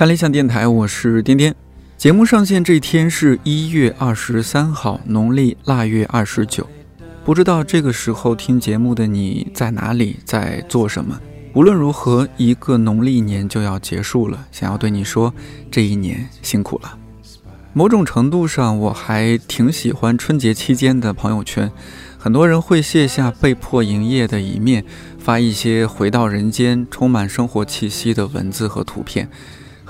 看理想电台，我是颠颠。节目上线这天是一月二十三号，农历腊月二十九。不知道这个时候听节目的你在哪里，在做什么？无论如何，一个农历年就要结束了，想要对你说，这一年辛苦了。某种程度上，我还挺喜欢春节期间的朋友圈，很多人会卸下被迫营业的一面，发一些回到人间、充满生活气息的文字和图片。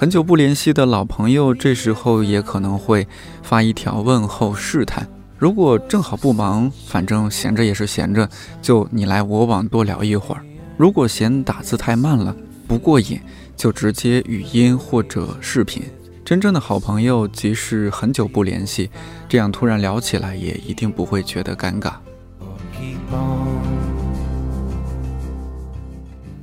很久不联系的老朋友，这时候也可能会发一条问候试探。如果正好不忙，反正闲着也是闲着，就你来我往多聊一会儿。如果嫌打字太慢了不过瘾，就直接语音或者视频。真正的好朋友，即使很久不联系，这样突然聊起来也一定不会觉得尴尬。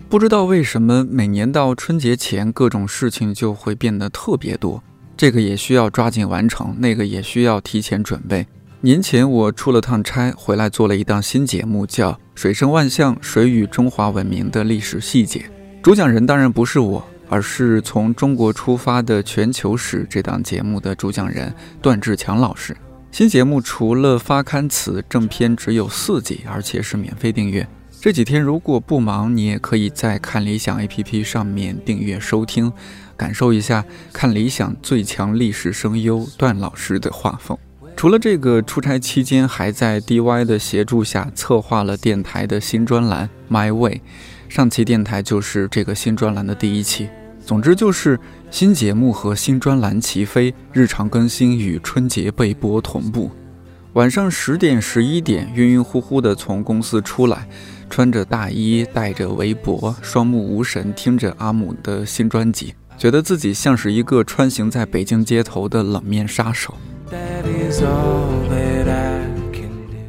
不知道为什么，每年到春节前，各种事情就会变得特别多。这个也需要抓紧完成，那个也需要提前准备。年前我出了趟差，回来做了一档新节目，叫《水生万象：水与中华文明的历史细节》。主讲人当然不是我，而是从中国出发的全球史这档节目的主讲人段志强老师。新节目除了发刊词，正片只有四集，而且是免费订阅。这几天如果不忙，你也可以在看理想 APP 上面订阅收听，感受一下看理想最强历史声优段老师的画风。除了这个，出差期间还在 DY 的协助下策划了电台的新专栏《My Way》，上期电台就是这个新专栏的第一期。总之就是新节目和新专栏齐飞，日常更新与春节备播同步。晚上十点、十一点，晕晕乎乎的从公司出来，穿着大衣，戴着围脖，双目无神，听着阿姆的新专辑，觉得自己像是一个穿行在北京街头的冷面杀手。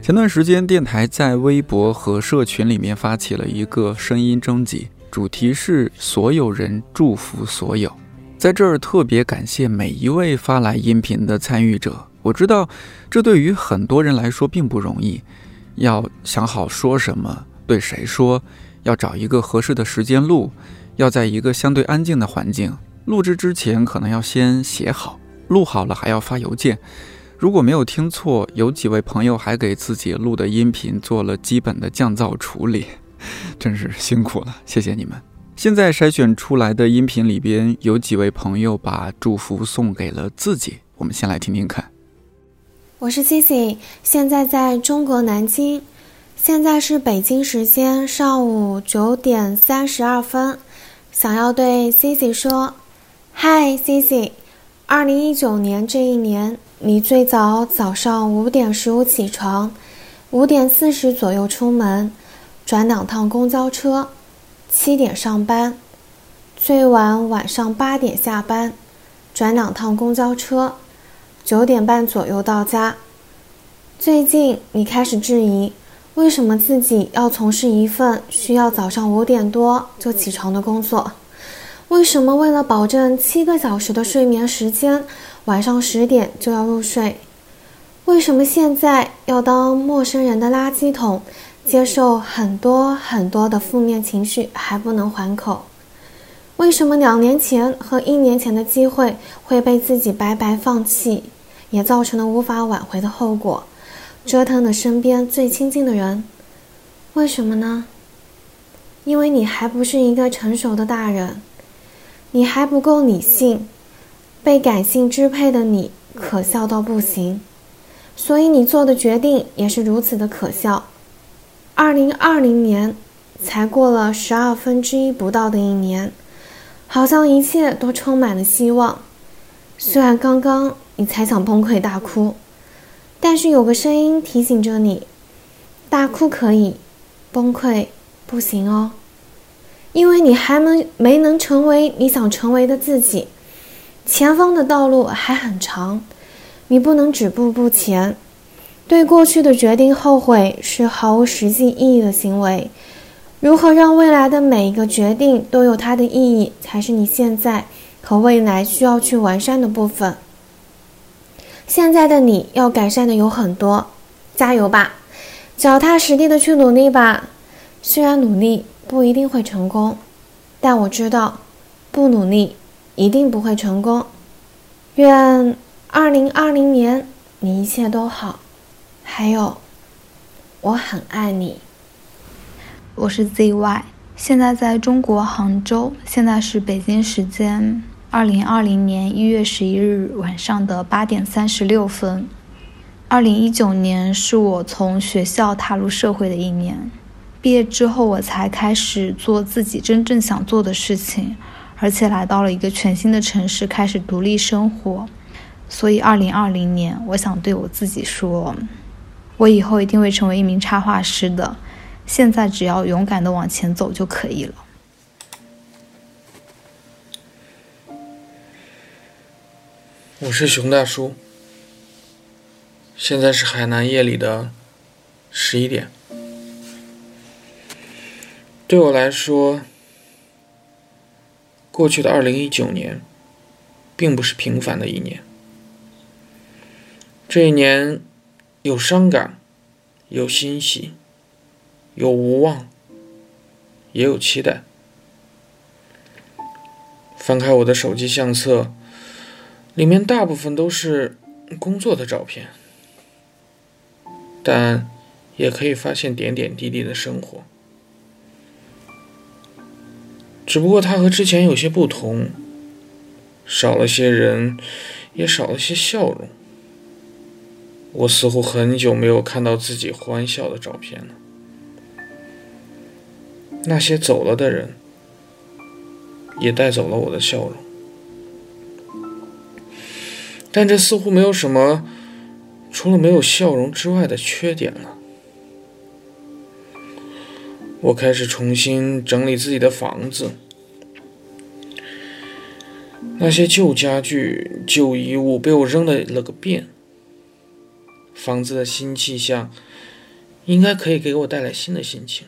前段时间，电台在微博和社群里面发起了一个声音征集，主题是“所有人祝福所有”。在这儿特别感谢每一位发来音频的参与者。我知道，这对于很多人来说并不容易，要想好说什么，对谁说，要找一个合适的时间录，要在一个相对安静的环境。录制之前可能要先写好，录好了还要发邮件。如果没有听错，有几位朋友还给自己录的音频做了基本的降噪处理，真是辛苦了，谢谢你们。现在筛选出来的音频里边，有几位朋友把祝福送给了自己，我们先来听听看。我是 Cici，现在在中国南京，现在是北京时间上午九点三十二分，想要对 Cici 说，嗨，Cici，二零一九年这一年，你最早早上五点十五起床，五点四十左右出门，转两趟公交车，七点上班，最晚晚上八点下班，转两趟公交车。九点半左右到家。最近你开始质疑，为什么自己要从事一份需要早上五点多就起床的工作？为什么为了保证七个小时的睡眠时间，晚上十点就要入睡？为什么现在要当陌生人的垃圾桶，接受很多很多的负面情绪还不能还口？为什么两年前和一年前的机会会被自己白白放弃？也造成了无法挽回的后果，折腾了身边最亲近的人。为什么呢？因为你还不是一个成熟的大人，你还不够理性，被感性支配的你可笑到不行，所以你做的决定也是如此的可笑。二零二零年才过了十二分之一不到的一年，好像一切都充满了希望。虽然刚刚你才想崩溃大哭，但是有个声音提醒着你：大哭可以，崩溃不行哦。因为你还没没能成为你想成为的自己，前方的道路还很长，你不能止步不前。对过去的决定后悔是毫无实际意义的行为。如何让未来的每一个决定都有它的意义，才是你现在。和未来需要去完善的部分。现在的你要改善的有很多，加油吧！脚踏实地的去努力吧。虽然努力不一定会成功，但我知道，不努力一定不会成功。愿二零二零年你一切都好。还有，我很爱你。我是 ZY，现在在中国杭州，现在是北京时间二零二零年一月十一日晚上的八点三十六分。二零一九年是我从学校踏入社会的一年，毕业之后我才开始做自己真正想做的事情，而且来到了一个全新的城市，开始独立生活。所以二零二零年，我想对我自己说。我以后一定会成为一名插画师的，现在只要勇敢的往前走就可以了。我是熊大叔，现在是海南夜里的十一点。对我来说，过去的二零一九年，并不是平凡的一年。这一年。有伤感，有欣喜，有无望，也有期待。翻开我的手机相册，里面大部分都是工作的照片，但也可以发现点点滴滴的生活。只不过它和之前有些不同，少了些人，也少了些笑容。我似乎很久没有看到自己欢笑的照片了。那些走了的人，也带走了我的笑容。但这似乎没有什么，除了没有笑容之外的缺点了。我开始重新整理自己的房子，那些旧家具、旧衣物被我扔了了个遍。房子的新气象，应该可以给我带来新的心情。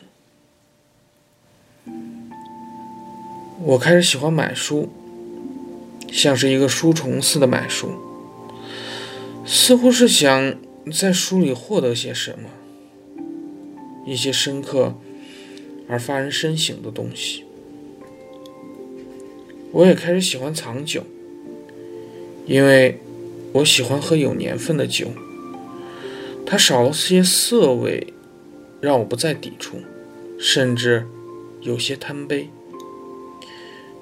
我开始喜欢买书，像是一个书虫似的买书，似乎是想在书里获得些什么，一些深刻而发人深省的东西。我也开始喜欢藏酒，因为我喜欢喝有年份的酒。它少了些涩味，让我不再抵触，甚至有些贪杯。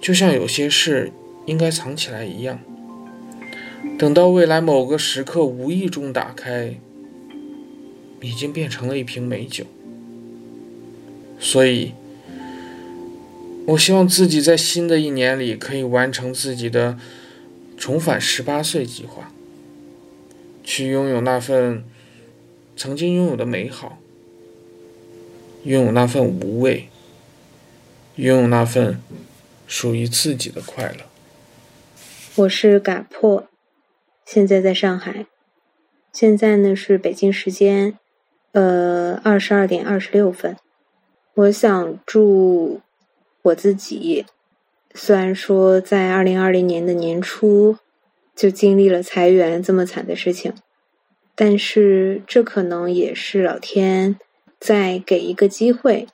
就像有些事应该藏起来一样，等到未来某个时刻无意中打开，已经变成了一瓶美酒。所以，我希望自己在新的一年里可以完成自己的重返十八岁计划，去拥有那份。曾经拥有的美好，拥有那份无畏，拥有那份属于自己的快乐。我是嘎破，现在在上海。现在呢是北京时间，呃，二十二点二十六分。我想祝我自己，虽然说在二零二零年的年初就经历了裁员这么惨的事情。但是，这可能也是老天在给一个机会。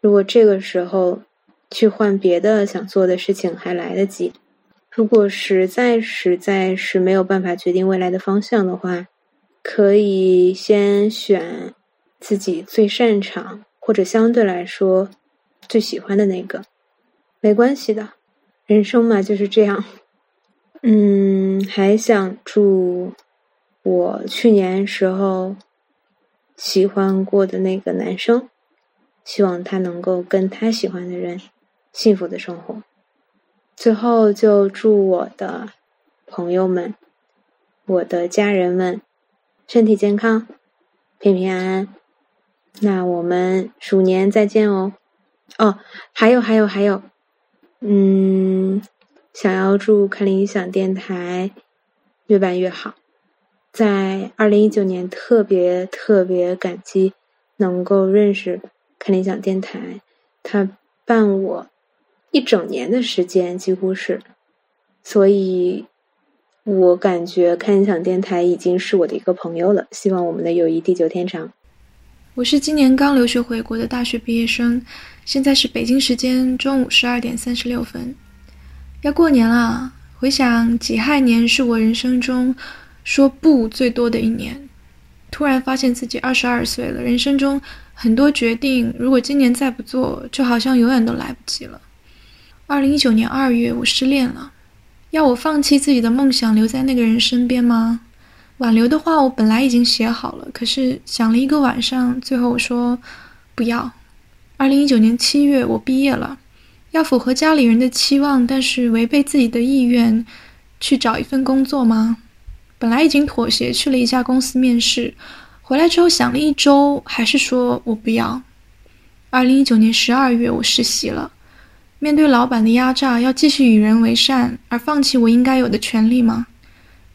如果这个时候去换别的想做的事情，还来得及。如果实在实在是没有办法决定未来的方向的话，可以先选自己最擅长或者相对来说最喜欢的那个，没关系的。人生嘛就是这样。嗯，还想祝。我去年时候喜欢过的那个男生，希望他能够跟他喜欢的人幸福的生活。最后就祝我的朋友们、我的家人们身体健康、平平安安。那我们鼠年再见哦！哦，还有还有还有，嗯，想要祝看理想电台越办越好。在二零一九年，特别特别感激能够认识看理想电台，他伴我一整年的时间，几乎是，所以我感觉看理想电台已经是我的一个朋友了。希望我们的友谊地久天长。我是今年刚留学回国的大学毕业生，现在是北京时间中午十二点三十六分，要过年了。回想己亥年是我人生中说不最多的一年，突然发现自己二十二岁了，人生中很多决定，如果今年再不做，就好像永远都来不及了。二零一九年二月，我失恋了，要我放弃自己的梦想，留在那个人身边吗？挽留的话，我本来已经写好了，可是想了一个晚上，最后我说不要。二零一九年七月，我毕业了，要符合家里人的期望，但是违背自己的意愿去找一份工作吗？本来已经妥协，去了一家公司面试，回来之后想了一周，还是说我不要。二零一九年十二月，我实习了，面对老板的压榨，要继续与人为善，而放弃我应该有的权利吗？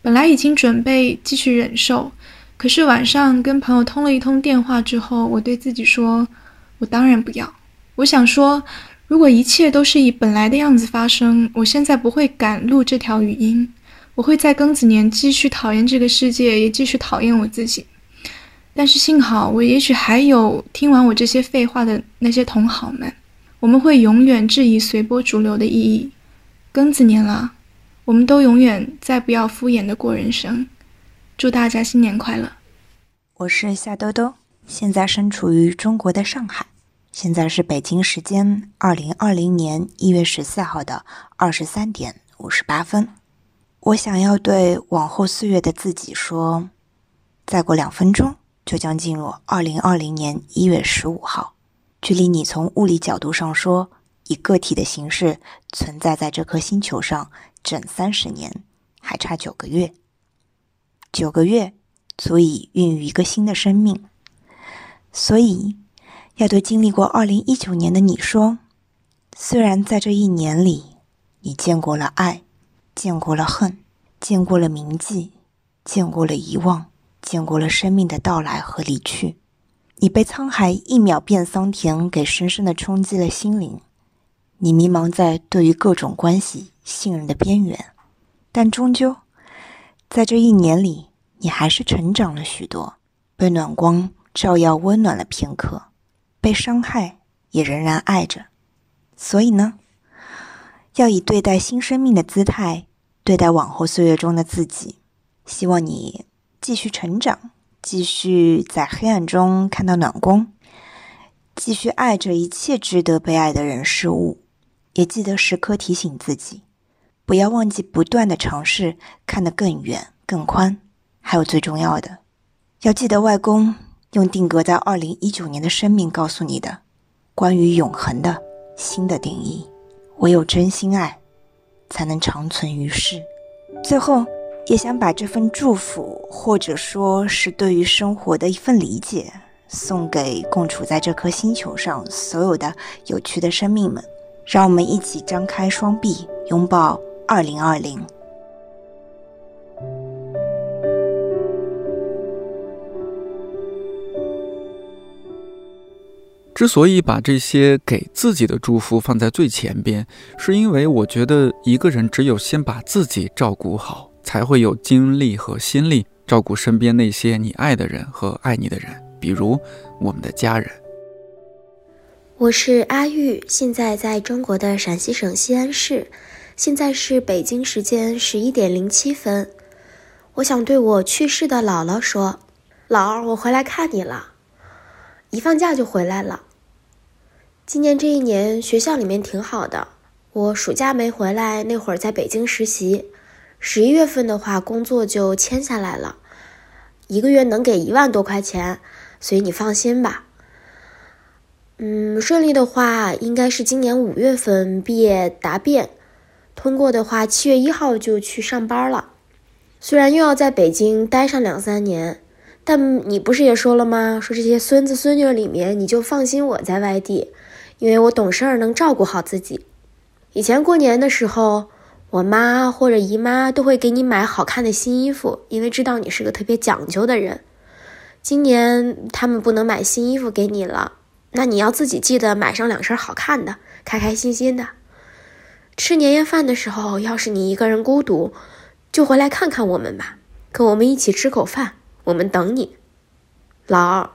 本来已经准备继续忍受，可是晚上跟朋友通了一通电话之后，我对自己说：“我当然不要。”我想说，如果一切都是以本来的样子发生，我现在不会敢录这条语音，我会在庚子年继续讨厌这个世界，也继续讨厌我自己。但是幸好，我也许还有听完我这些废话的那些同好们，我们会永远质疑随波逐流的意义。庚子年了。我们都永远再不要敷衍的过人生，祝大家新年快乐！我是夏兜兜，现在身处于中国的上海，现在是北京时间二零二零年一月十四号的二十三点五十八分。我想要对往后岁月的自己说：再过两分钟就将进入二零二零年一月十五号，距离你从物理角度上说以个体的形式存在在这颗星球上。整三十年，还差九个月。九个月足以孕育一个新的生命，所以要对经历过二零一九年的你说：虽然在这一年里，你见过了爱，见过了恨，见过了铭记，见过了遗忘，见过了生命的到来和离去，你被沧海一秒变桑田给深深的冲击了心灵。你迷茫在对于各种关系信任的边缘，但终究在这一年里，你还是成长了许多，被暖光照耀，温暖了片刻，被伤害也仍然爱着。所以呢，要以对待新生命的姿态对待往后岁月中的自己。希望你继续成长，继续在黑暗中看到暖光，继续爱着一切值得被爱的人事物。也记得时刻提醒自己，不要忘记不断的尝试，看得更远、更宽。还有最重要的，要记得外公用定格在二零一九年的生命告诉你的关于永恒的新的定义：唯有真心爱，才能长存于世。最后，也想把这份祝福，或者说是对于生活的一份理解，送给共处在这颗星球上所有的有趣的生命们。让我们一起张开双臂，拥抱二零二零。之所以把这些给自己的祝福放在最前边，是因为我觉得一个人只有先把自己照顾好，才会有精力和心力照顾身边那些你爱的人和爱你的人，比如我们的家人。我是阿玉，现在在中国的陕西省西安市，现在是北京时间十一点零七分。我想对我去世的姥姥说：“姥儿，我回来看你了，一放假就回来了。今年这一年学校里面挺好的，我暑假没回来，那会儿在北京实习，十一月份的话工作就签下来了，一个月能给一万多块钱，所以你放心吧。”嗯，顺利的话，应该是今年五月份毕业答辩，通过的话，七月一号就去上班了。虽然又要在北京待上两三年，但你不是也说了吗？说这些孙子孙女里面，你就放心我在外地，因为我懂事儿，能照顾好自己。以前过年的时候，我妈或者姨妈都会给你买好看的新衣服，因为知道你是个特别讲究的人。今年他们不能买新衣服给你了。那你要自己记得买上两身好看的，开开心心的。吃年夜饭的时候，要是你一个人孤独，就回来看看我们吧，跟我们一起吃口饭，我们等你。老二，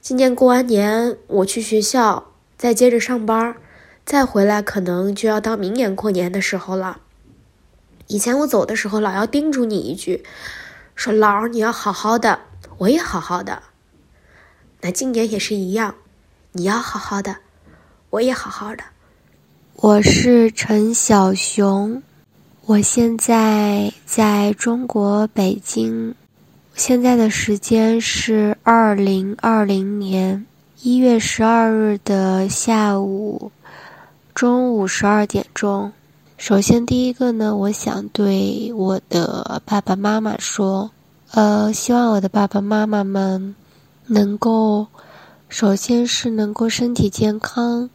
今年过完年，我去学校，再接着上班，再回来，可能就要到明年过年的时候了。以前我走的时候，老要叮嘱你一句，说老儿你要好好的，我也好好的。那今年也是一样，你要好好的，我也好好的。我是陈小熊，我现在在中国北京，现在的时间是二零二零年一月十二日的下午中午十二点钟。首先，第一个呢，我想对我的爸爸妈妈说，呃，希望我的爸爸妈妈们能够，首先是能够身体健康，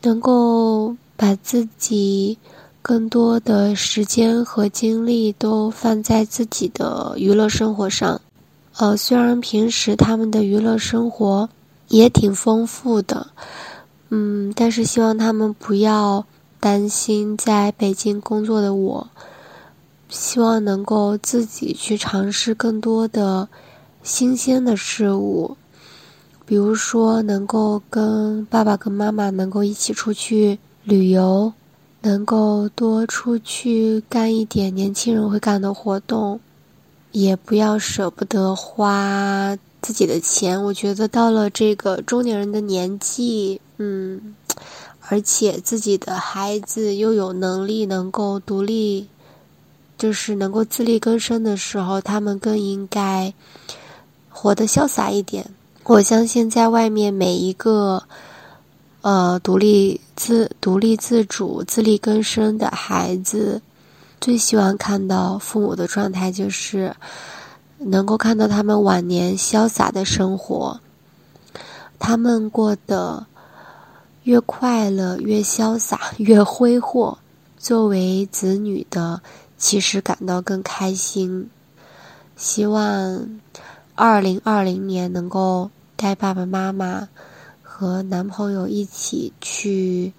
能够把自己更多的时间和精力都放在自己的娱乐生活上。呃，虽然平时他们的娱乐生活也挺丰富的，嗯，但是希望他们不要。担心在北京工作的我，希望能够自己去尝试更多的新鲜的事物，比如说能够跟爸爸跟妈妈能够一起出去旅游，能够多出去干一点年轻人会干的活动，也不要舍不得花自己的钱。我觉得到了这个中年人的年纪，嗯。而且自己的孩子又有能力能够独立，就是能够自力更生的时候，他们更应该活得潇洒一点。我相信，在外面每一个呃独立自独立自主、自力更生的孩子，最希望看到父母的状态，就是能够看到他们晚年潇洒的生活，他们过得。越快乐，越潇洒，越挥霍。作为子女的，其实感到更开心。希望二零二零年能够带爸爸妈妈和男朋友一起去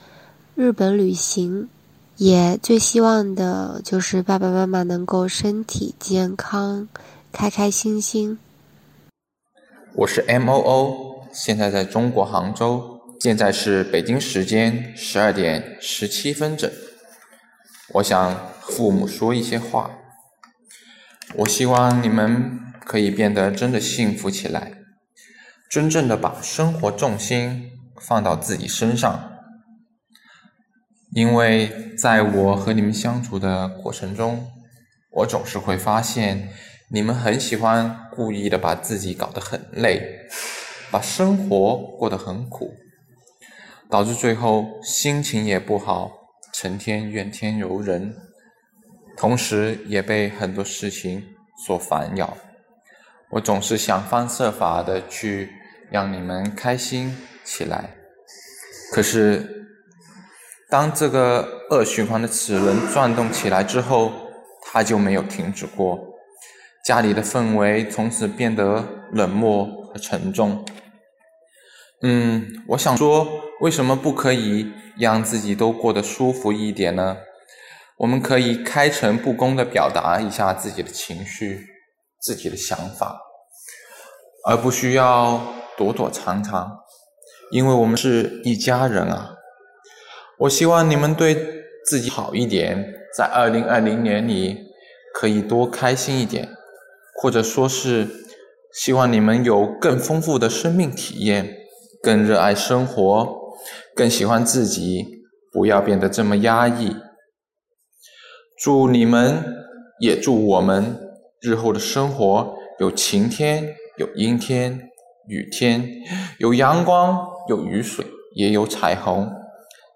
日本旅行，也最希望的就是爸爸妈妈能够身体健康，开开心心。我是 M O O，现在在中国杭州。现在是北京时间十二点十七分整，我想父母说一些话。我希望你们可以变得真的幸福起来，真正的把生活重心放到自己身上。因为在我和你们相处的过程中，我总是会发现你们很喜欢故意的把自己搞得很累，把生活过得很苦。导致最后心情也不好，成天怨天尤人，同时也被很多事情所烦扰。我总是想方设法的去让你们开心起来，可是当这个恶循环的齿轮转动起来之后，它就没有停止过。家里的氛围从此变得冷漠和沉重。嗯，我想说，为什么不可以让自己都过得舒服一点呢？我们可以开诚布公的表达一下自己的情绪、自己的想法，而不需要躲躲藏藏，因为我们是一家人啊。我希望你们对自己好一点，在二零二零年里可以多开心一点，或者说是希望你们有更丰富的生命体验。更热爱生活，更喜欢自己，不要变得这么压抑。祝你们，也祝我们日后的生活有晴天，有阴天，雨天，有阳光，有雨水，也有彩虹。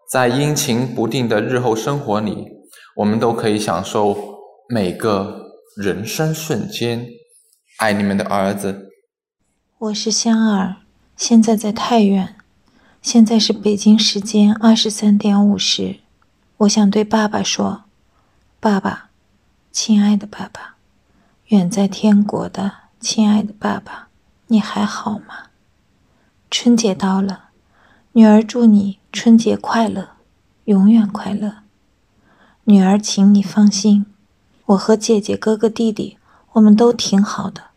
在阴晴不定的日后生活里，我们都可以享受每个人生瞬间。爱你们的儿子，我是香儿。现在在太原，现在是北京时间二十三点五十。我想对爸爸说：“爸爸，亲爱的爸爸，远在天国的亲爱的爸爸，你还好吗？春节到了，女儿祝你春节快乐，永远快乐。女儿，请你放心，我和姐姐、哥哥、弟弟，我们都挺好的，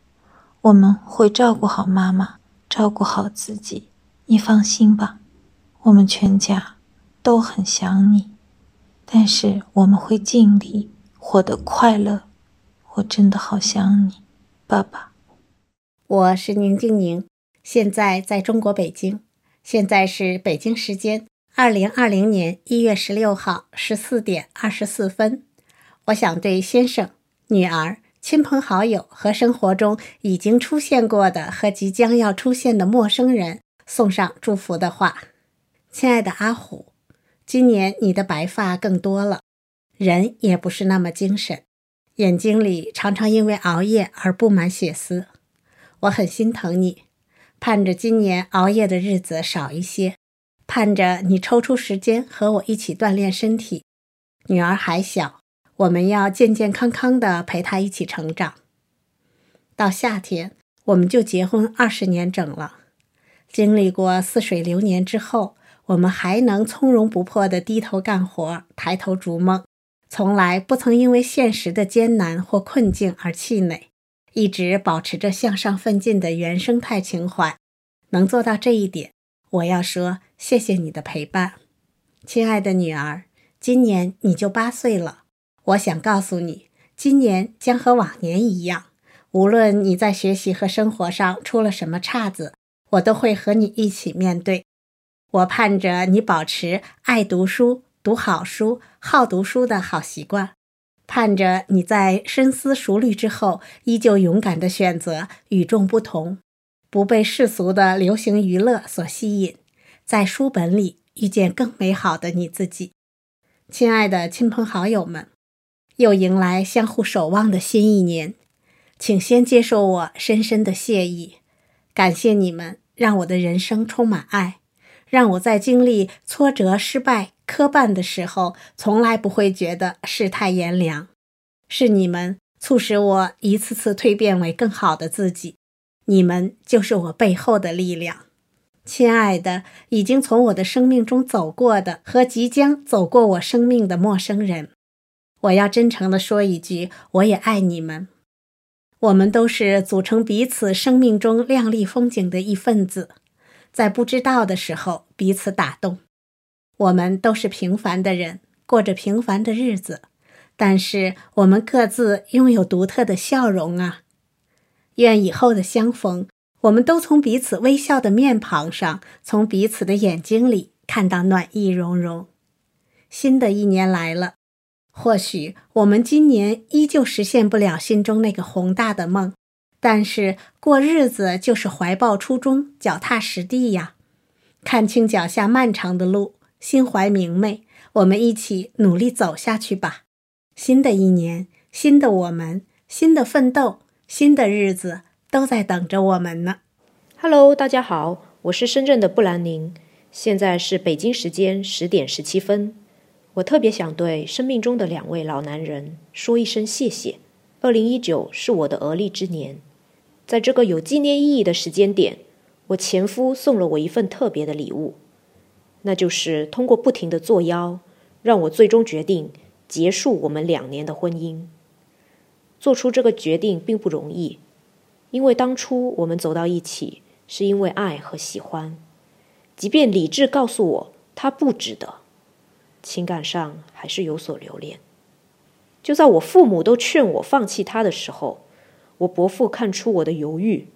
我们会照顾好妈妈。”照顾好自己。你放心吧，我们全家都很想你，但是我们会尽力活得快乐。我真的好想你，爸爸。我是宁静宁，现在在中国北京，现在是北京时间二零二零年一月十六号十四点二十四分。我想对先生、女儿、亲朋好友和生活中已经出现过的和即将要出现的陌生人送上祝福的话。亲爱的阿虎，今年你的白发更多了，人也不是那么精神，眼睛里常常因为熬夜而布满血丝。我很心疼你，盼着今年熬夜的日子少一些，盼着你抽出时间和我一起锻炼身体。女儿还小。我们要健健康康的陪她一起成长。到夏天，我们就结婚二十年整了。经历过似水流年之后，我们还能从容不迫地低头干活，抬头逐梦，从来不曾因为现实的艰难或困境而气馁，一直保持着向上奋进的原生态情怀。能做到这一点，我要说谢谢你的陪伴，亲爱的女儿。今年你就八岁了。我想告诉你，今年将和往年一样。无论你在学习和生活上出了什么岔子，我都会和你一起面对。我盼着你保持爱读书、读好书、好读书的好习惯，盼着你在深思熟虑之后，依旧勇敢地选择与众不同，不被世俗的流行娱乐所吸引，在书本里遇见更美好的你自己。亲爱的亲朋好友们。又迎来相互守望的新一年，请先接受我深深的谢意，感谢你们让我的人生充满爱，让我在经历挫折、失败、磕绊的时候，从来不会觉得世态炎凉。是你们促使我一次次蜕变为更好的自己，你们就是我背后的力量。亲爱的，已经从我的生命中走过的和即将走过我生命的陌生人。我要真诚地说一句，我也爱你们。我们都是组成彼此生命中亮丽风景的一份子，在不知道的时候彼此打动。我们都是平凡的人，过着平凡的日子，但是我们各自拥有独特的笑容啊！愿以后的相逢，我们都从彼此微笑的面庞上，从彼此的眼睛里看到暖意融融。新的一年来了。或许我们今年依旧实现不了心中那个宏大的梦，但是过日子就是怀抱初衷，脚踏实地呀。看清脚下漫长的路，心怀明媚，我们一起努力走下去吧。新的一年，新的我们，新的奋斗，新的日子都在等着我们呢。Hello，大家好，我是深圳的布兰宁，现在是北京时间十点十七分。我特别想对生命中的两位老男人说一声谢谢。二零一九是我的而立之年，在这个有纪念意义的时间点，我前夫送了我一份特别的礼物，那就是通过不停的作妖，让我最终决定结束我们两年的婚姻。做出这个决定并不容易，因为当初我们走到一起是因为爱和喜欢，即便理智告诉我他不值得。情感上还是有所留恋。就在我父母都劝我放弃他的时候，我伯父看出我的犹豫，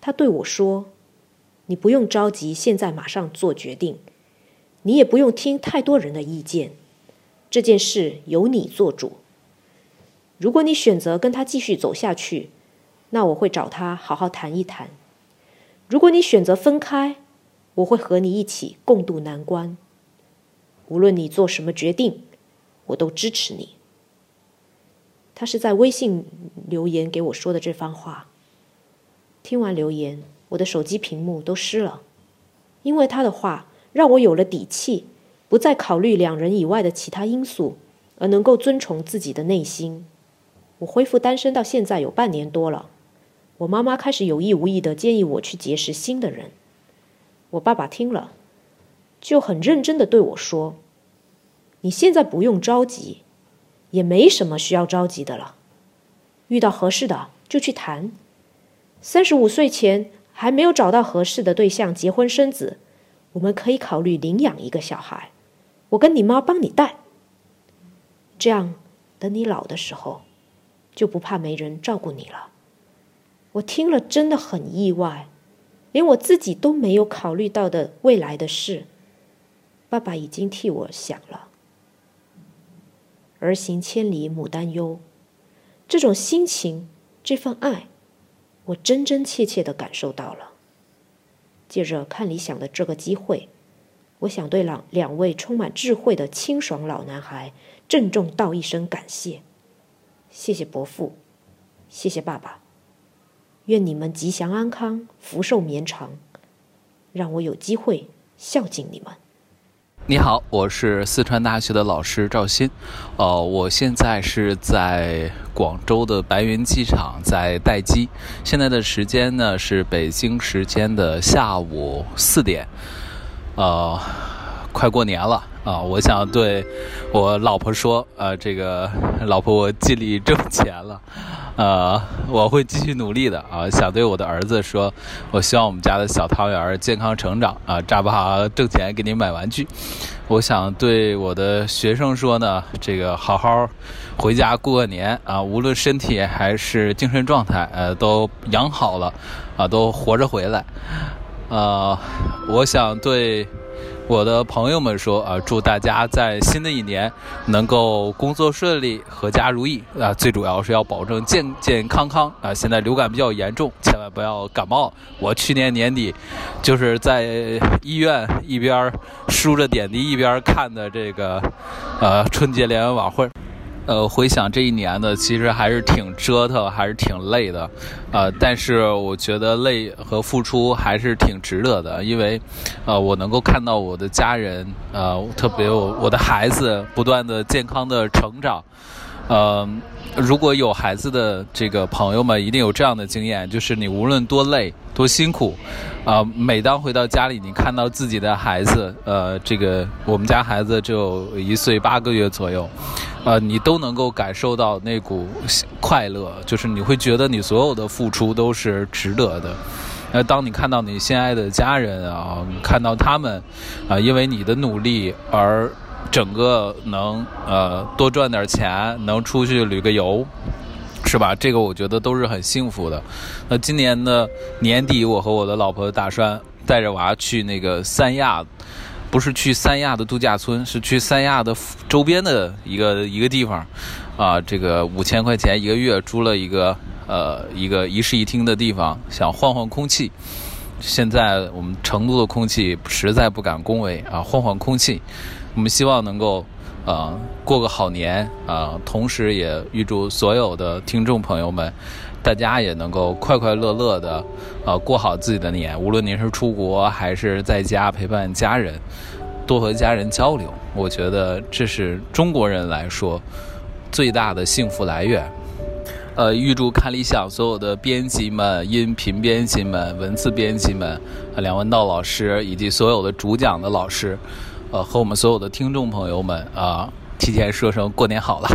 他对我说：“你不用着急，现在马上做决定，你也不用听太多人的意见，这件事由你做主。如果你选择跟他继续走下去，那我会找他好好谈一谈；如果你选择分开，我会和你一起共度难关。”无论你做什么决定，我都支持你。他是在微信留言给我说的这番话。听完留言，我的手机屏幕都湿了，因为他的话让我有了底气，不再考虑两人以外的其他因素，而能够遵从自己的内心。我恢复单身到现在有半年多了，我妈妈开始有意无意的建议我去结识新的人。我爸爸听了，就很认真的对我说。你现在不用着急，也没什么需要着急的了。遇到合适的就去谈。三十五岁前还没有找到合适的对象结婚生子，我们可以考虑领养一个小孩，我跟你妈帮你带。这样，等你老的时候，就不怕没人照顾你了。我听了真的很意外，连我自己都没有考虑到的未来的事，爸爸已经替我想了。儿行千里母担忧，这种心情，这份爱，我真真切切的感受到了。借着看理想的这个机会，我想对两两位充满智慧的清爽老男孩郑重道一声感谢，谢谢伯父，谢谢爸爸。愿你们吉祥安康，福寿绵长，让我有机会孝敬你们。你好，我是四川大学的老师赵鑫，呃，我现在是在广州的白云机场在待机，现在的时间呢是北京时间的下午四点，呃，快过年了。啊，我想对我老婆说，呃，这个老婆，我尽力挣钱了，呃，我会继续努力的啊。想对我的儿子说，我希望我们家的小汤圆健康成长啊，扎不好挣钱给你买玩具。我想对我的学生说呢，这个好好回家过个年啊，无论身体还是精神状态，呃，都养好了啊，都活着回来。呃，我想对。我的朋友们说啊，祝大家在新的一年能够工作顺利、阖家如意啊！最主要是要保证健健康康啊！现在流感比较严重，千万不要感冒。我去年年底就是在医院一边输着点滴一边看的这个呃春节联欢晚会。呃，回想这一年呢，其实还是挺折腾，还是挺累的，呃，但是我觉得累和付出还是挺值得的，因为，呃，我能够看到我的家人，呃，特别我我的孩子不断的健康的成长，呃，如果有孩子的这个朋友们一定有这样的经验，就是你无论多累多辛苦，啊，每当回到家里，你看到自己的孩子，呃，这个我们家孩子只有一岁八个月左右。呃，你都能够感受到那股快乐，就是你会觉得你所有的付出都是值得的。那当你看到你心爱的家人啊，看到他们啊，因为你的努力而整个能呃多赚点钱，能出去旅个游，是吧？这个我觉得都是很幸福的。那今年的年底，我和我的老婆打算带着娃去那个三亚。不是去三亚的度假村，是去三亚的周边的一个一个地方，啊，这个五千块钱一个月租了一个呃一个一室一厅的地方，想换换空气。现在我们成都的空气实在不敢恭维啊，换换空气，我们希望能够啊过个好年啊，同时也预祝所有的听众朋友们。大家也能够快快乐乐的，呃，过好自己的年。无论您是出国还是在家陪伴家人，多和家人交流，我觉得这是中国人来说最大的幸福来源。呃，预祝看理想所有的编辑们、音频编辑们、文字编辑们、梁文道老师以及所有的主讲的老师，呃，和我们所有的听众朋友们啊，提前说声过年好了。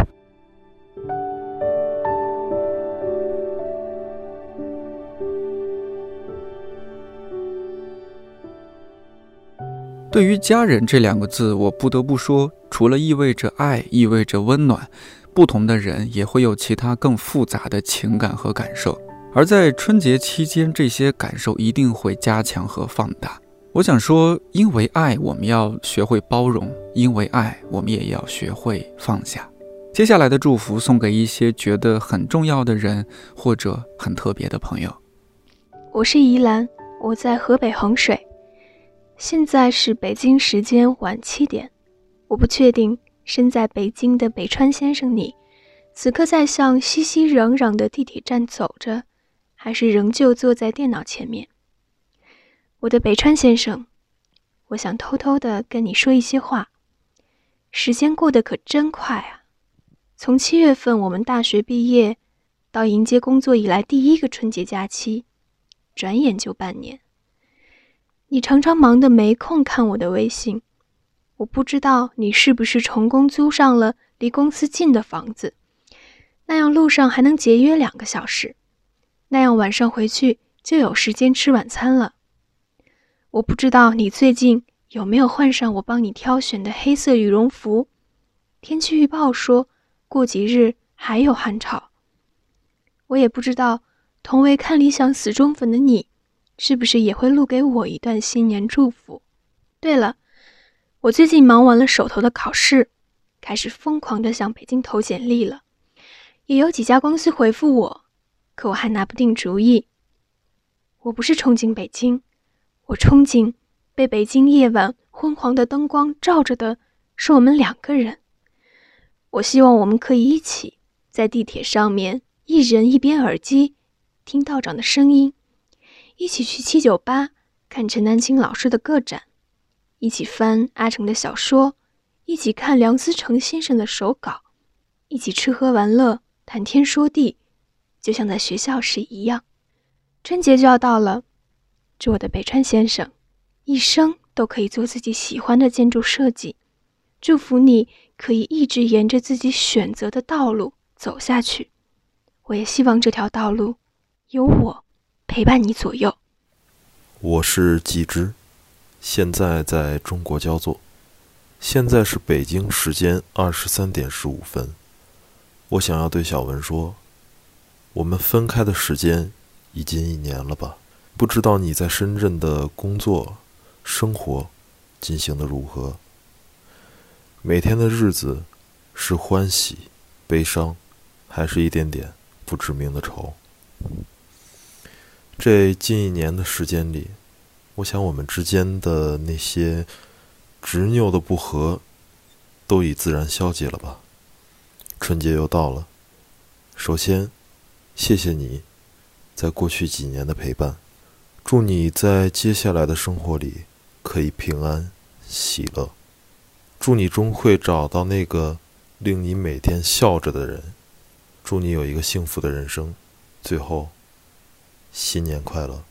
对于家人这两个字，我不得不说，除了意味着爱，意味着温暖，不同的人也会有其他更复杂的情感和感受。而在春节期间，这些感受一定会加强和放大。我想说，因为爱，我们要学会包容；因为爱，我们也要学会放下。接下来的祝福送给一些觉得很重要的人，或者很特别的朋友。我是宜兰，我在河北衡水。现在是北京时间晚七点，我不确定身在北京的北川先生你，此刻在向熙熙攘攘的地铁站走着，还是仍旧坐在电脑前面。我的北川先生，我想偷偷的跟你说一些话。时间过得可真快啊！从七月份我们大学毕业，到迎接工作以来第一个春节假期，转眼就半年。你常常忙得没空看我的微信，我不知道你是不是成功租上了离公司近的房子，那样路上还能节约两个小时，那样晚上回去就有时间吃晚餐了。我不知道你最近有没有换上我帮你挑选的黑色羽绒服。天气预报说过几日还有寒潮。我也不知道同为看理想死忠粉的你，是不是也会录给我一段新年祝福？对了，我最近忙完了手头的考试，开始疯狂的向北京投简历了，也有几家公司回复我，可我还拿不定主意。我不是憧憬北京，我憧憬被北京夜晚昏黄的灯光照着的是我们两个人。我希望我们可以一起在地铁上面，一人一边耳机听道长的声音，一起去七九八看陈丹青老师的个展。一起翻阿城的小说，一起看梁思成先生的手稿，一起吃喝玩乐、谈天说地，就像在学校时一样。春节就要到了，祝我的北川先生一生都可以做自己喜欢的建筑设计。祝福你可以一直沿着自己选择的道路走下去。我也希望这条道路有我陪伴你左右。我是季之。现在在中国焦作，现在是北京时间二十三点十五分。我想要对小文说，我们分开的时间已经一年了吧？不知道你在深圳的工作、生活进行的如何？每天的日子是欢喜、悲伤，还是一点点不知名的愁？这近一年的时间里。我想，我们之间的那些执拗的不和，都已自然消解了吧？春节又到了，首先，谢谢你，在过去几年的陪伴，祝你在接下来的生活里可以平安喜乐，祝你终会找到那个令你每天笑着的人，祝你有一个幸福的人生。最后，新年快乐！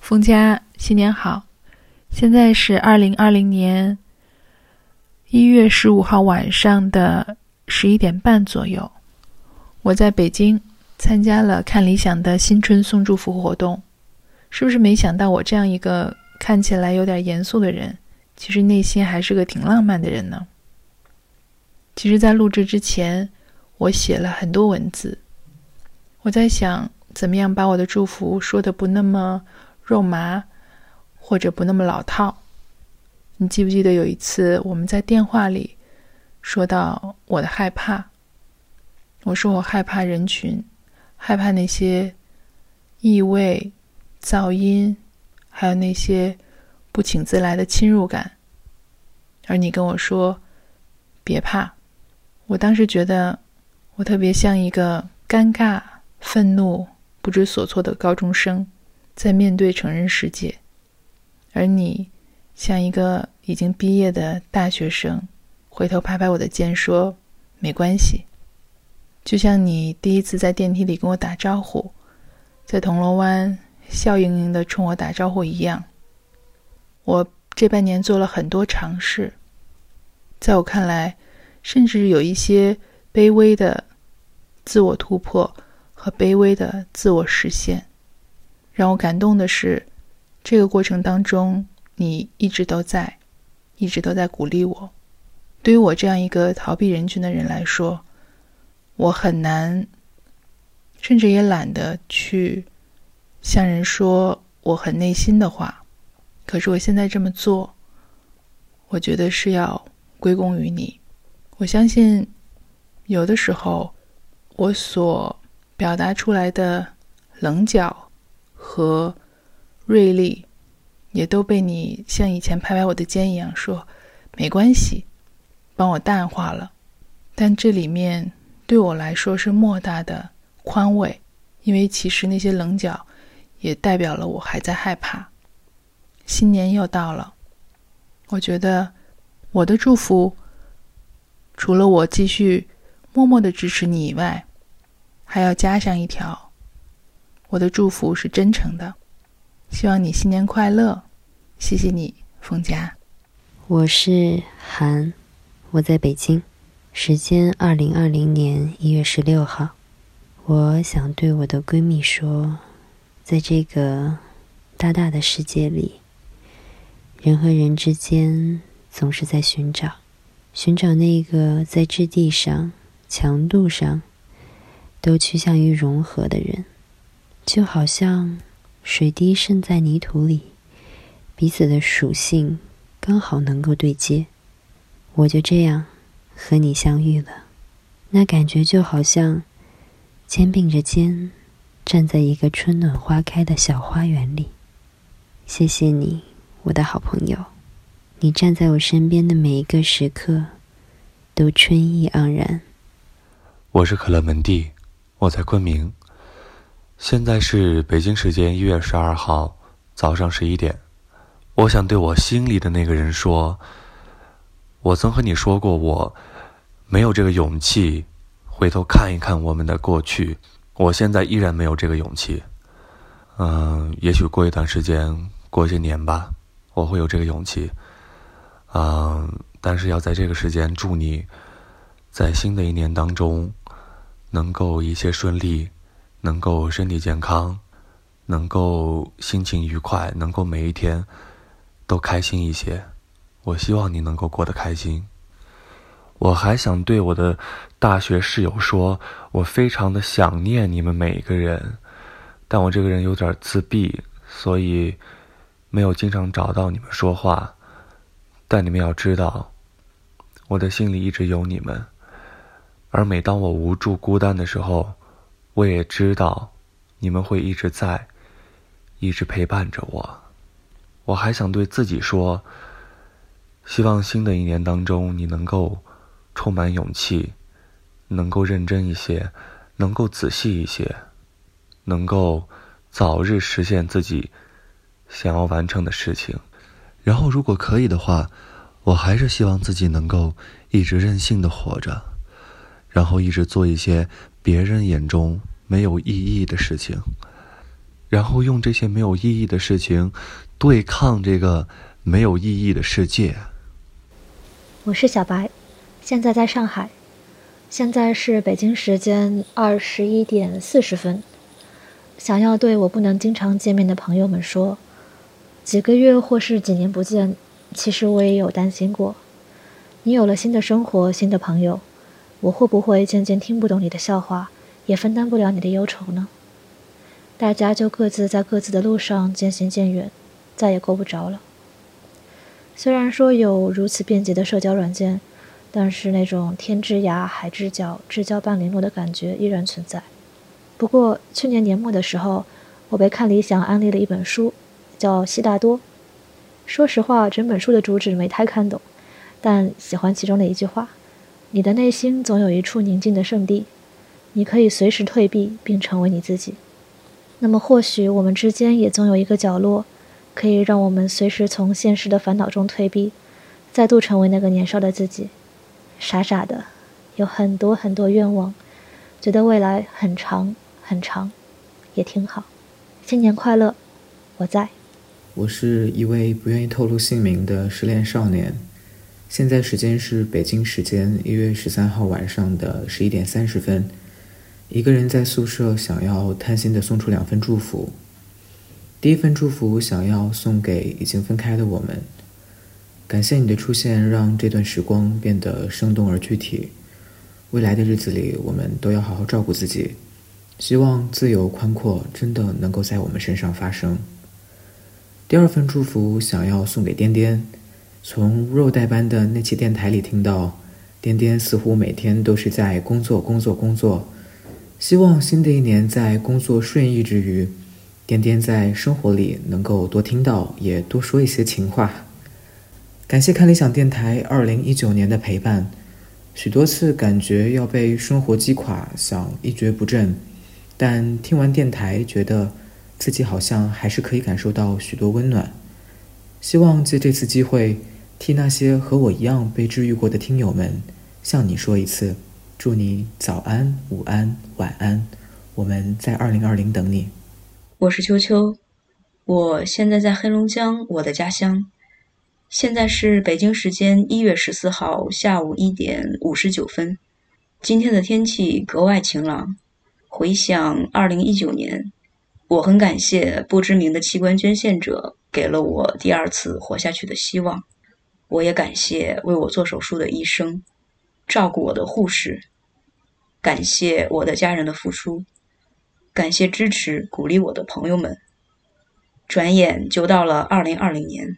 冯佳，新年好！现在是二零二零年一月十五号晚上的十一点半左右，我在北京参加了看理想的新春送祝福活动。是不是没想到我这样一个看起来有点严肃的人，其实内心还是个挺浪漫的人呢？其实，在录制之前，我写了很多文字，我在想怎么样把我的祝福说的不那么。肉麻，或者不那么老套。你记不记得有一次我们在电话里说到我的害怕？我说我害怕人群，害怕那些异味、噪音，还有那些不请自来的侵入感。而你跟我说别怕。我当时觉得我特别像一个尴尬、愤怒、不知所措的高中生。在面对成人世界，而你像一个已经毕业的大学生，回头拍拍我的肩说：“没关系。”就像你第一次在电梯里跟我打招呼，在铜锣湾笑盈盈的冲我打招呼一样。我这半年做了很多尝试，在我看来，甚至有一些卑微的自我突破和卑微的自我实现。让我感动的是，这个过程当中，你一直都在，一直都在鼓励我。对于我这样一个逃避人群的人来说，我很难，甚至也懒得去向人说我很内心的话。可是我现在这么做，我觉得是要归功于你。我相信，有的时候我所表达出来的棱角。和锐利，也都被你像以前拍拍我的肩一样说没关系，帮我淡化了。但这里面对我来说是莫大的宽慰，因为其实那些棱角也代表了我还在害怕。新年又到了，我觉得我的祝福，除了我继续默默的支持你以外，还要加上一条。我的祝福是真诚的，希望你新年快乐。谢谢你，冯佳。我是韩，我在北京，时间二零二零年一月十六号。我想对我的闺蜜说，在这个大大的世界里，人和人之间总是在寻找，寻找那个在质地上、强度上都趋向于融合的人，就好像水滴渗在泥土里，彼此的属性刚好能够对接。我就这样和你相遇了，那感觉就好像肩并着肩。站在一个春暖花开的小花园里，谢谢你，我的好朋友。你站在我身边的每一个时刻，都春意盎然。我是可乐门第，我在昆明。现在是北京时间一月十二号早上十一点。我想对我心里的那个人说，我曾和你说过，我没有这个勇气回头看一看我们的过去。我现在依然没有这个勇气，嗯，也许过一段时间，过些年吧，我会有这个勇气，嗯，但是要在这个时间祝你，在新的一年当中，能够一切顺利，能够身体健康，能够心情愉快，能够每一天都开心一些。我希望你能够过得开心。我还想对我的大学室友说，我非常的想念你们每一个人，但我这个人有点自闭，所以没有经常找到你们说话。但你们要知道，我的心里一直有你们，而每当我无助孤单的时候，我也知道你们会一直在，一直陪伴着我。我还想对自己说，希望新的一年当中你能够。充满勇气，能够认真一些，能够仔细一些，能够早日实现自己想要完成的事情。然后，如果可以的话，我还是希望自己能够一直任性的活着，然后一直做一些别人眼中没有意义的事情，然后用这些没有意义的事情对抗这个没有意义的世界。我是小白。现在在上海，现在是北京时间二十一点四十分。想要对我不能经常见面的朋友们说，几个月或是几年不见，其实我也有担心过。你有了新的生活、新的朋友，我会不会渐渐听不懂你的笑话，也分担不了你的忧愁呢？大家就各自在各自的路上渐行渐远，再也够不着了。虽然说有如此便捷的社交软件。但是那种天之涯海之角至交半零落的感觉依然存在。不过去年年末的时候，我被看理想安利了一本书，叫《悉达多》。说实话，整本书的主旨没太看懂，但喜欢其中的一句话：“你的内心总有一处宁静的圣地，你可以随时退避并成为你自己。”那么或许我们之间也总有一个角落，可以让我们随时从现实的烦恼中退避，再度成为那个年少的自己。傻傻的，有很多很多愿望，觉得未来很长很长，也挺好。新年快乐，我在。我是一位不愿意透露姓名的失恋少年，现在时间是北京时间一月十三号晚上的十一点三十分，一个人在宿舍，想要贪心的送出两份祝福。第一份祝福想要送给已经分开的我们。感谢你的出现，让这段时光变得生动而具体。未来的日子里，我们都要好好照顾自己。希望自由宽阔真的能够在我们身上发生。第二份祝福想要送给颠颠，从肉带般的那期电台里听到，颠颠似乎每天都是在工作、工作、工作。希望新的一年在工作顺意之余，颠颠在生活里能够多听到，也多说一些情话。感谢看理想电台二零一九年的陪伴，许多次感觉要被生活击垮，想一蹶不振，但听完电台，觉得自己好像还是可以感受到许多温暖。希望借这次机会，替那些和我一样被治愈过的听友们，向你说一次，祝你早安、午安、晚安。我们在二零二零等你。我是秋秋，我现在在黑龙江，我的家乡。现在是北京时间一月十四号下午一点五十九分。今天的天气格外晴朗。回想二零一九年，我很感谢不知名的器官捐献者给了我第二次活下去的希望。我也感谢为我做手术的医生，照顾我的护士，感谢我的家人的付出，感谢支持鼓励我的朋友们。转眼就到了二零二零年，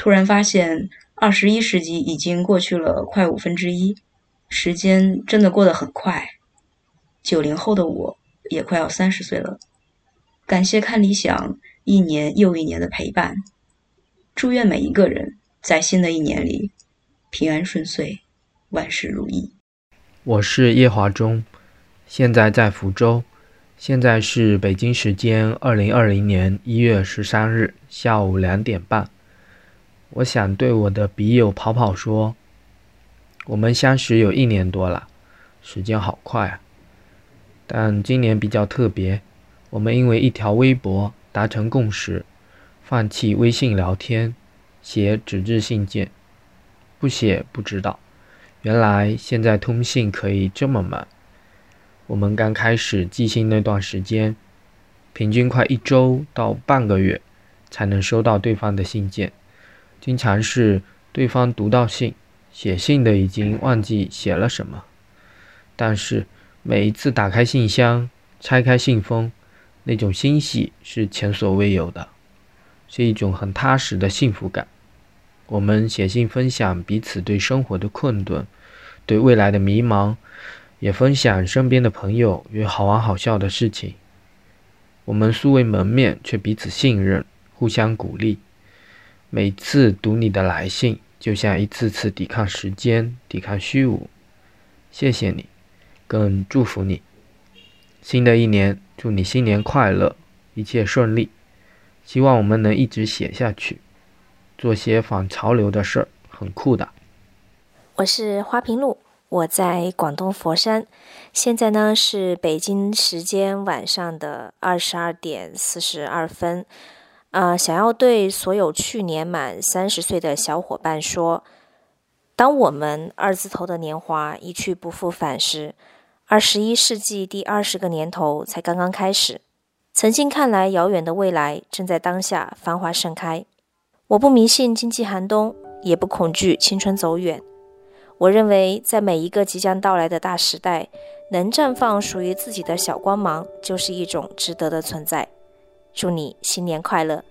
突然发现二十一世纪已经过去了快五分之一，时间真的过得很快。九零后的我也快要三十岁了，感谢看理想一年又一年的陪伴，祝愿每一个人在新的一年里平安顺遂，万事如意。我是叶华忠，现在在福州，现在是北京时间二零二零年一月十三日下午两点半。我想对我的笔友跑跑说，我们相识有一年多了，时间好快啊。但今年比较特别，我们因为一条微博达成共识，放弃微信聊天，写纸质信件。不写不知道，原来现在通信可以这么慢。我们刚开始寄信那段时间，平均快一周到半个月才能收到对方的信件，经常是对方读到信，写信的已经忘记写了什么，但是。每一次打开信箱，拆开信封，那种欣喜是前所未有的，是一种很踏实的幸福感。我们写信分享彼此对生活的困顿，对未来的迷茫，也分享身边的朋友与好玩好笑的事情。我们素未谋面，却彼此信任，互相鼓励。每次读你的来信，就像一次次抵抗时间，抵抗虚无。谢谢你。更祝福你，新的一年，祝你新年快乐，一切顺利。希望我们能一直写下去，做些反潮流的事儿，很酷的。我是花瓶路，我在广东佛山，现在呢是北京时间晚上的二十二点四十二分。呃，想要对所有去年满三十岁的小伙伴说，当我们二字头的年华一去不复返时。二十一世纪第二十个年头才刚刚开始，曾经看来遥远的未来正在当下繁华盛开。我不迷信经济寒冬，也不恐惧青春走远。我认为，在每一个即将到来的大时代，能绽放属于自己的小光芒，就是一种值得的存在。祝你新年快乐！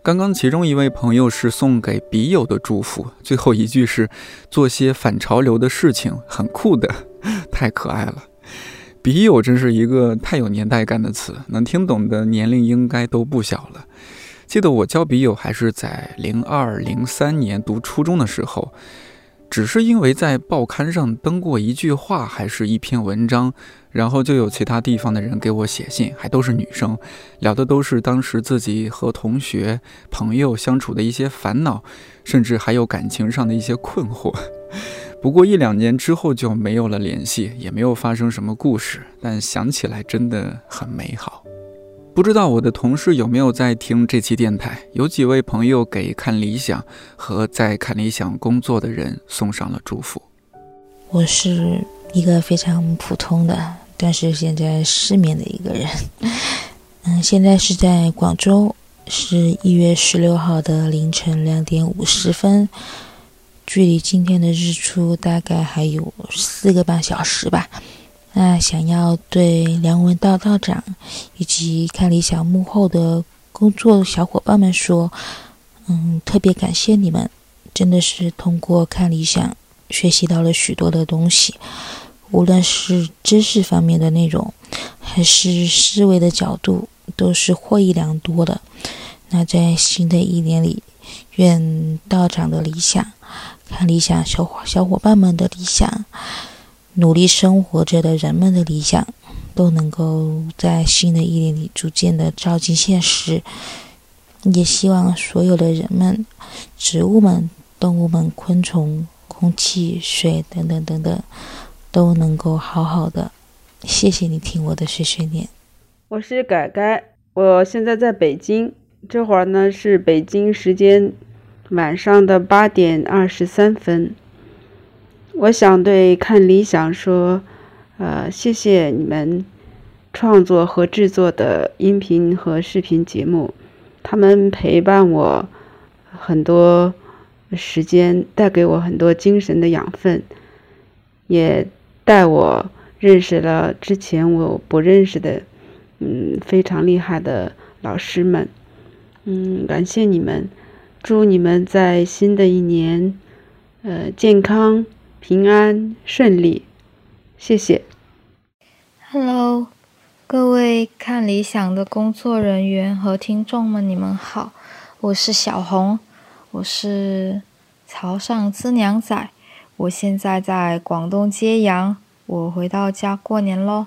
刚刚其中一位朋友是送给笔友的祝福，最后一句是做些反潮流的事情，很酷的，太可爱了。笔友真是一个太有年代感的词，能听懂的年龄应该都不小了。记得我交笔友还是在零二零三年读初中的时候。只是因为在报刊上登过一句话，还是一篇文章，然后就有其他地方的人给我写信，还都是女生，聊的都是当时自己和同学、朋友相处的一些烦恼，甚至还有感情上的一些困惑。不过一两年之后就没有了联系，也没有发生什么故事，但想起来真的很美好。不知道我的同事有没有在听这期电台？有几位朋友给看理想和在看理想工作的人送上了祝福。我是一个非常普通的，但是现在失眠的一个人。嗯，现在是在广州，是一月十六号的凌晨两点五十分，距离今天的日出大概还有四个半小时吧。那想要对梁文道道长以及看理想幕后的工作小伙伴们说，嗯，特别感谢你们，真的是通过看理想学习到了许多的东西，无论是知识方面的内容，还是思维的角度，都是获益良多的。那在新的一年里，愿道长的理想，看理想小伙小伙伴们的理想。努力生活着的人们的理想，都能够在新的一年里逐渐的照进现实。也希望所有的人们、植物们、动物们、昆虫、空气、水等等等等，都能够好好的。谢谢你听我的碎碎念。我是改改，我现在在北京，这会儿呢是北京时间晚上的八点二十三分。我想对看理想说，呃，谢谢你们创作和制作的音频和视频节目，他们陪伴我很多时间，带给我很多精神的养分，也带我认识了之前我不认识的，嗯，非常厉害的老师们。嗯，感谢你们，祝你们在新的一年，呃，健康、平安、顺利。谢谢。Hello，各位看理想的工作人员和听众们，你们好，我是小红，我是潮汕资娘仔，我现在在广东揭阳，我回到家过年喽。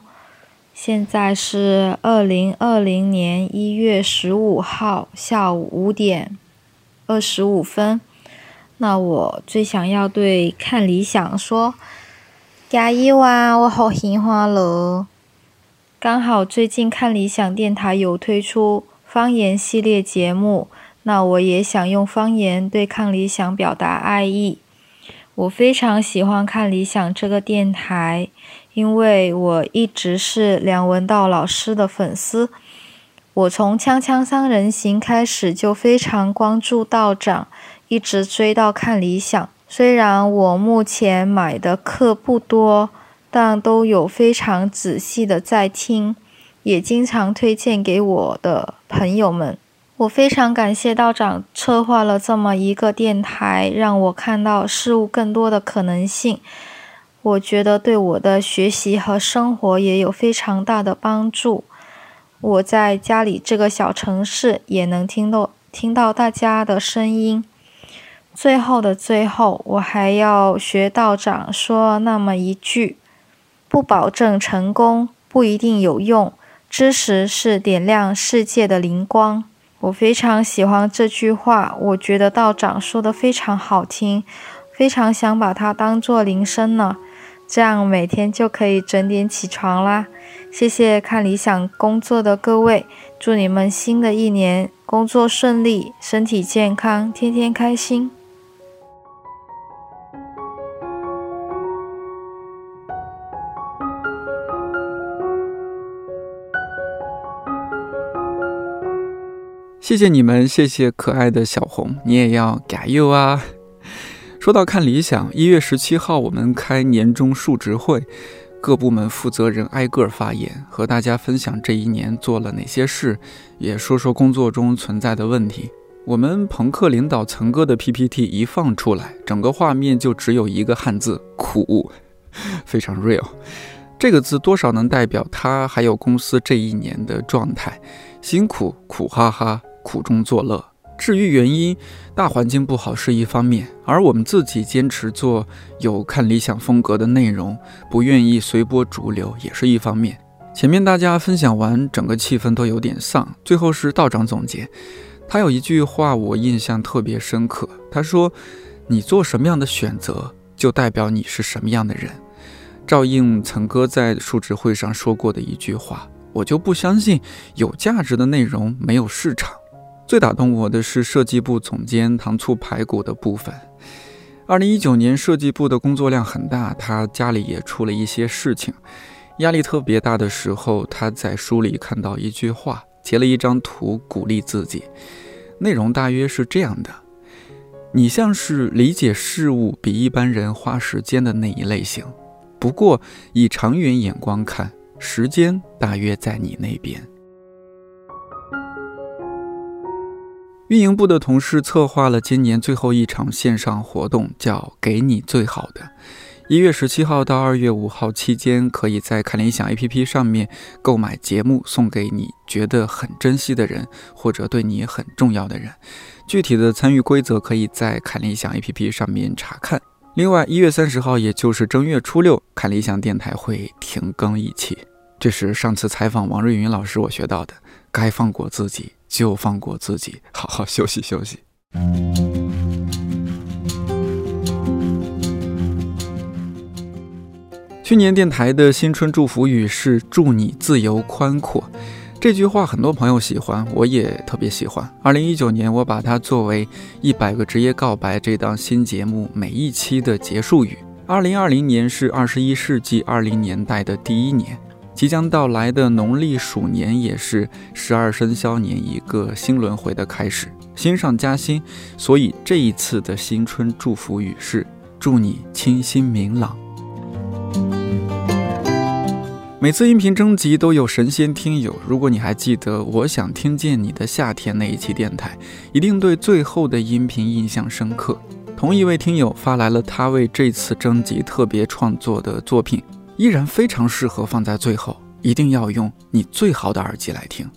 现在是二零二零年一月十五号下午五点二十五分，那我最想要对看理想说。加油啊！我好喜欢了。刚好最近看理想电台有推出方言系列节目，那我也想用方言对看理想表达爱意。我非常喜欢看理想这个电台，因为我一直是梁文道老师的粉丝。我从《锵锵三人行》开始就非常关注道长，一直追到看理想。虽然我目前买的课不多，但都有非常仔细的在听，也经常推荐给我的朋友们。我非常感谢道长策划了这么一个电台，让我看到事物更多的可能性。我觉得对我的学习和生活也有非常大的帮助。我在家里这个小城市也能听到听到大家的声音。最后的最后，我还要学道长说那么一句：不保证成功，不一定有用。知识是点亮世界的灵光。我非常喜欢这句话，我觉得道长说的非常好听，非常想把它当做铃声呢，这样每天就可以准点起床啦。谢谢看理想工作的各位，祝你们新的一年工作顺利，身体健康，天天开心。谢谢你们，谢谢可爱的小红，你也要加油啊！说到看理想，一月十七号我们开年终述职会，各部门负责人挨个发言，和大家分享这一年做了哪些事，也说说工作中存在的问题。我们朋克领导层哥的 PPT 一放出来，整个画面就只有一个汉字“苦”，非常 real。这个字多少能代表他还有公司这一年的状态，辛苦苦哈哈。苦中作乐。至于原因，大环境不好是一方面，而我们自己坚持做有看理想风格的内容，不愿意随波逐流也是一方面。前面大家分享完，整个气氛都有点丧。最后是道长总结，他有一句话我印象特别深刻，他说：“你做什么样的选择，就代表你是什么样的人。”照应岑哥在述职会上说过的一句话，我就不相信有价值的内容没有市场。最打动我的是设计部总监糖醋排骨的部分。二零一九年设计部的工作量很大，他家里也出了一些事情，压力特别大的时候，他在书里看到一句话，截了一张图鼓励自己，内容大约是这样的：你像是理解事物比一般人花时间的那一类型，不过以长远眼光看，时间大约在你那边。运营部的同事策划了今年最后一场线上活动，叫“给你最好的”。一月十七号到二月五号期间，可以在看理想 APP 上面购买节目，送给你觉得很珍惜的人，或者对你很重要的人。具体的参与规则可以在看理想 APP 上面查看。另外，一月三十号，也就是正月初六，看理想电台会停更一期。这是上次采访王瑞云老师我学到的，该放过自己。就放过自己，好好休息休息。去年电台的新春祝福语是“祝你自由宽阔”，这句话很多朋友喜欢，我也特别喜欢。二零一九年，我把它作为《一百个职业告白》这档新节目每一期的结束语。二零二零年是二十一世纪二零年代的第一年，即将到来的农历鼠年也是十二生肖年一个新轮回的开始，新上加新。所以这一次的新春祝福语是：祝你清新明朗。每次音频征集都有神仙听友，如果你还记得我想听见你的夏天那一期电台，一定对最后的音频印象深刻。同一位听友发来了他为这次征集特别创作的作品，依然非常适合放在最后，一定要用你最好的耳机来听。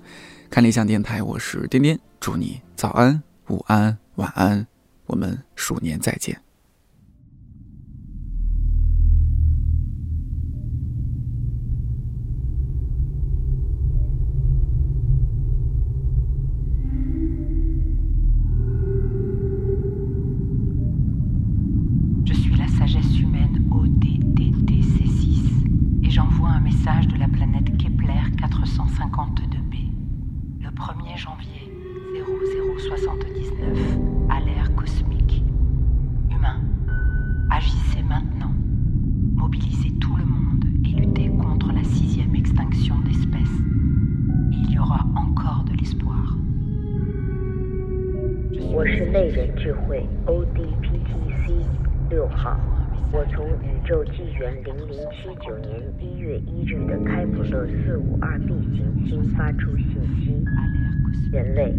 看理想电台，我是颠颠，祝你早安、午安、晚安，我们鼠年再见。七九年一月一日的开普勒四五二 b 行星发出信息：人类，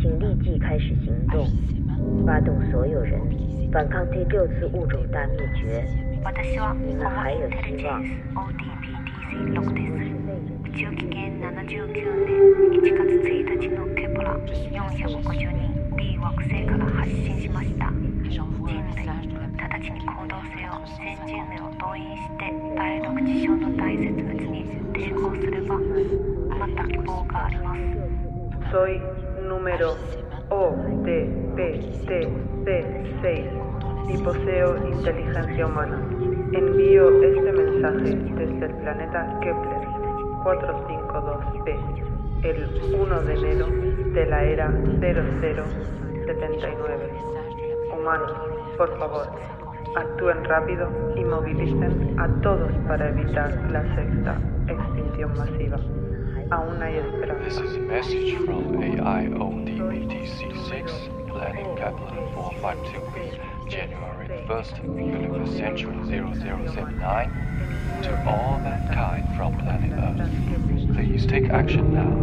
请立即开始行动，发动所有人反抗第六次物种大灭绝。你们还有希望。宇宙紀元79年1月1日のケプラ452 B 惑星から発信しました人類 直ちに行動せよ全人類を動員して第六次章の大絶滅に抵抗すればまた希望があります Soy número O D P T C 6 y poseo inteligencia humana. Envío este mensaje desde el planeta Kepler 452b el 1 de enero de la era 0079. Humanos, por favor, actúen rápido y movilicen a todos para evitar la sexta extinción masiva. Aún hay esperanza. This is a message from AIODBTC6, planning Kepler 452b, January 1st, Philippine Century 0079, to all mankind from planet Earth. Please take action now.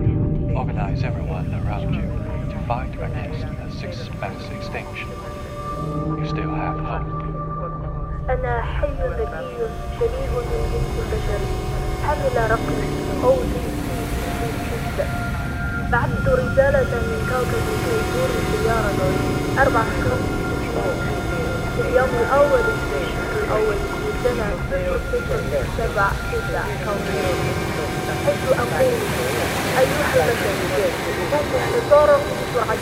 Organize everyone around you to fight against the sixth mass extinction. أنا حي ذكي شبيه من جنس بشري. حمل رقمي أو جنسي بعثت رسالة من كوكب في دور سيارة أربع سنوات في اليوم الأول. الأول من سنة سبع تسع حيث أقول أيها البشر قوموا بطاركم بسرعة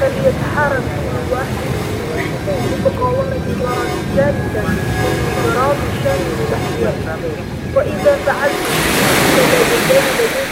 فليتحرك كل واحد تتقاوم تجارة جادة من تراب الشام تحت وإذا فعلت فلا يزال لديك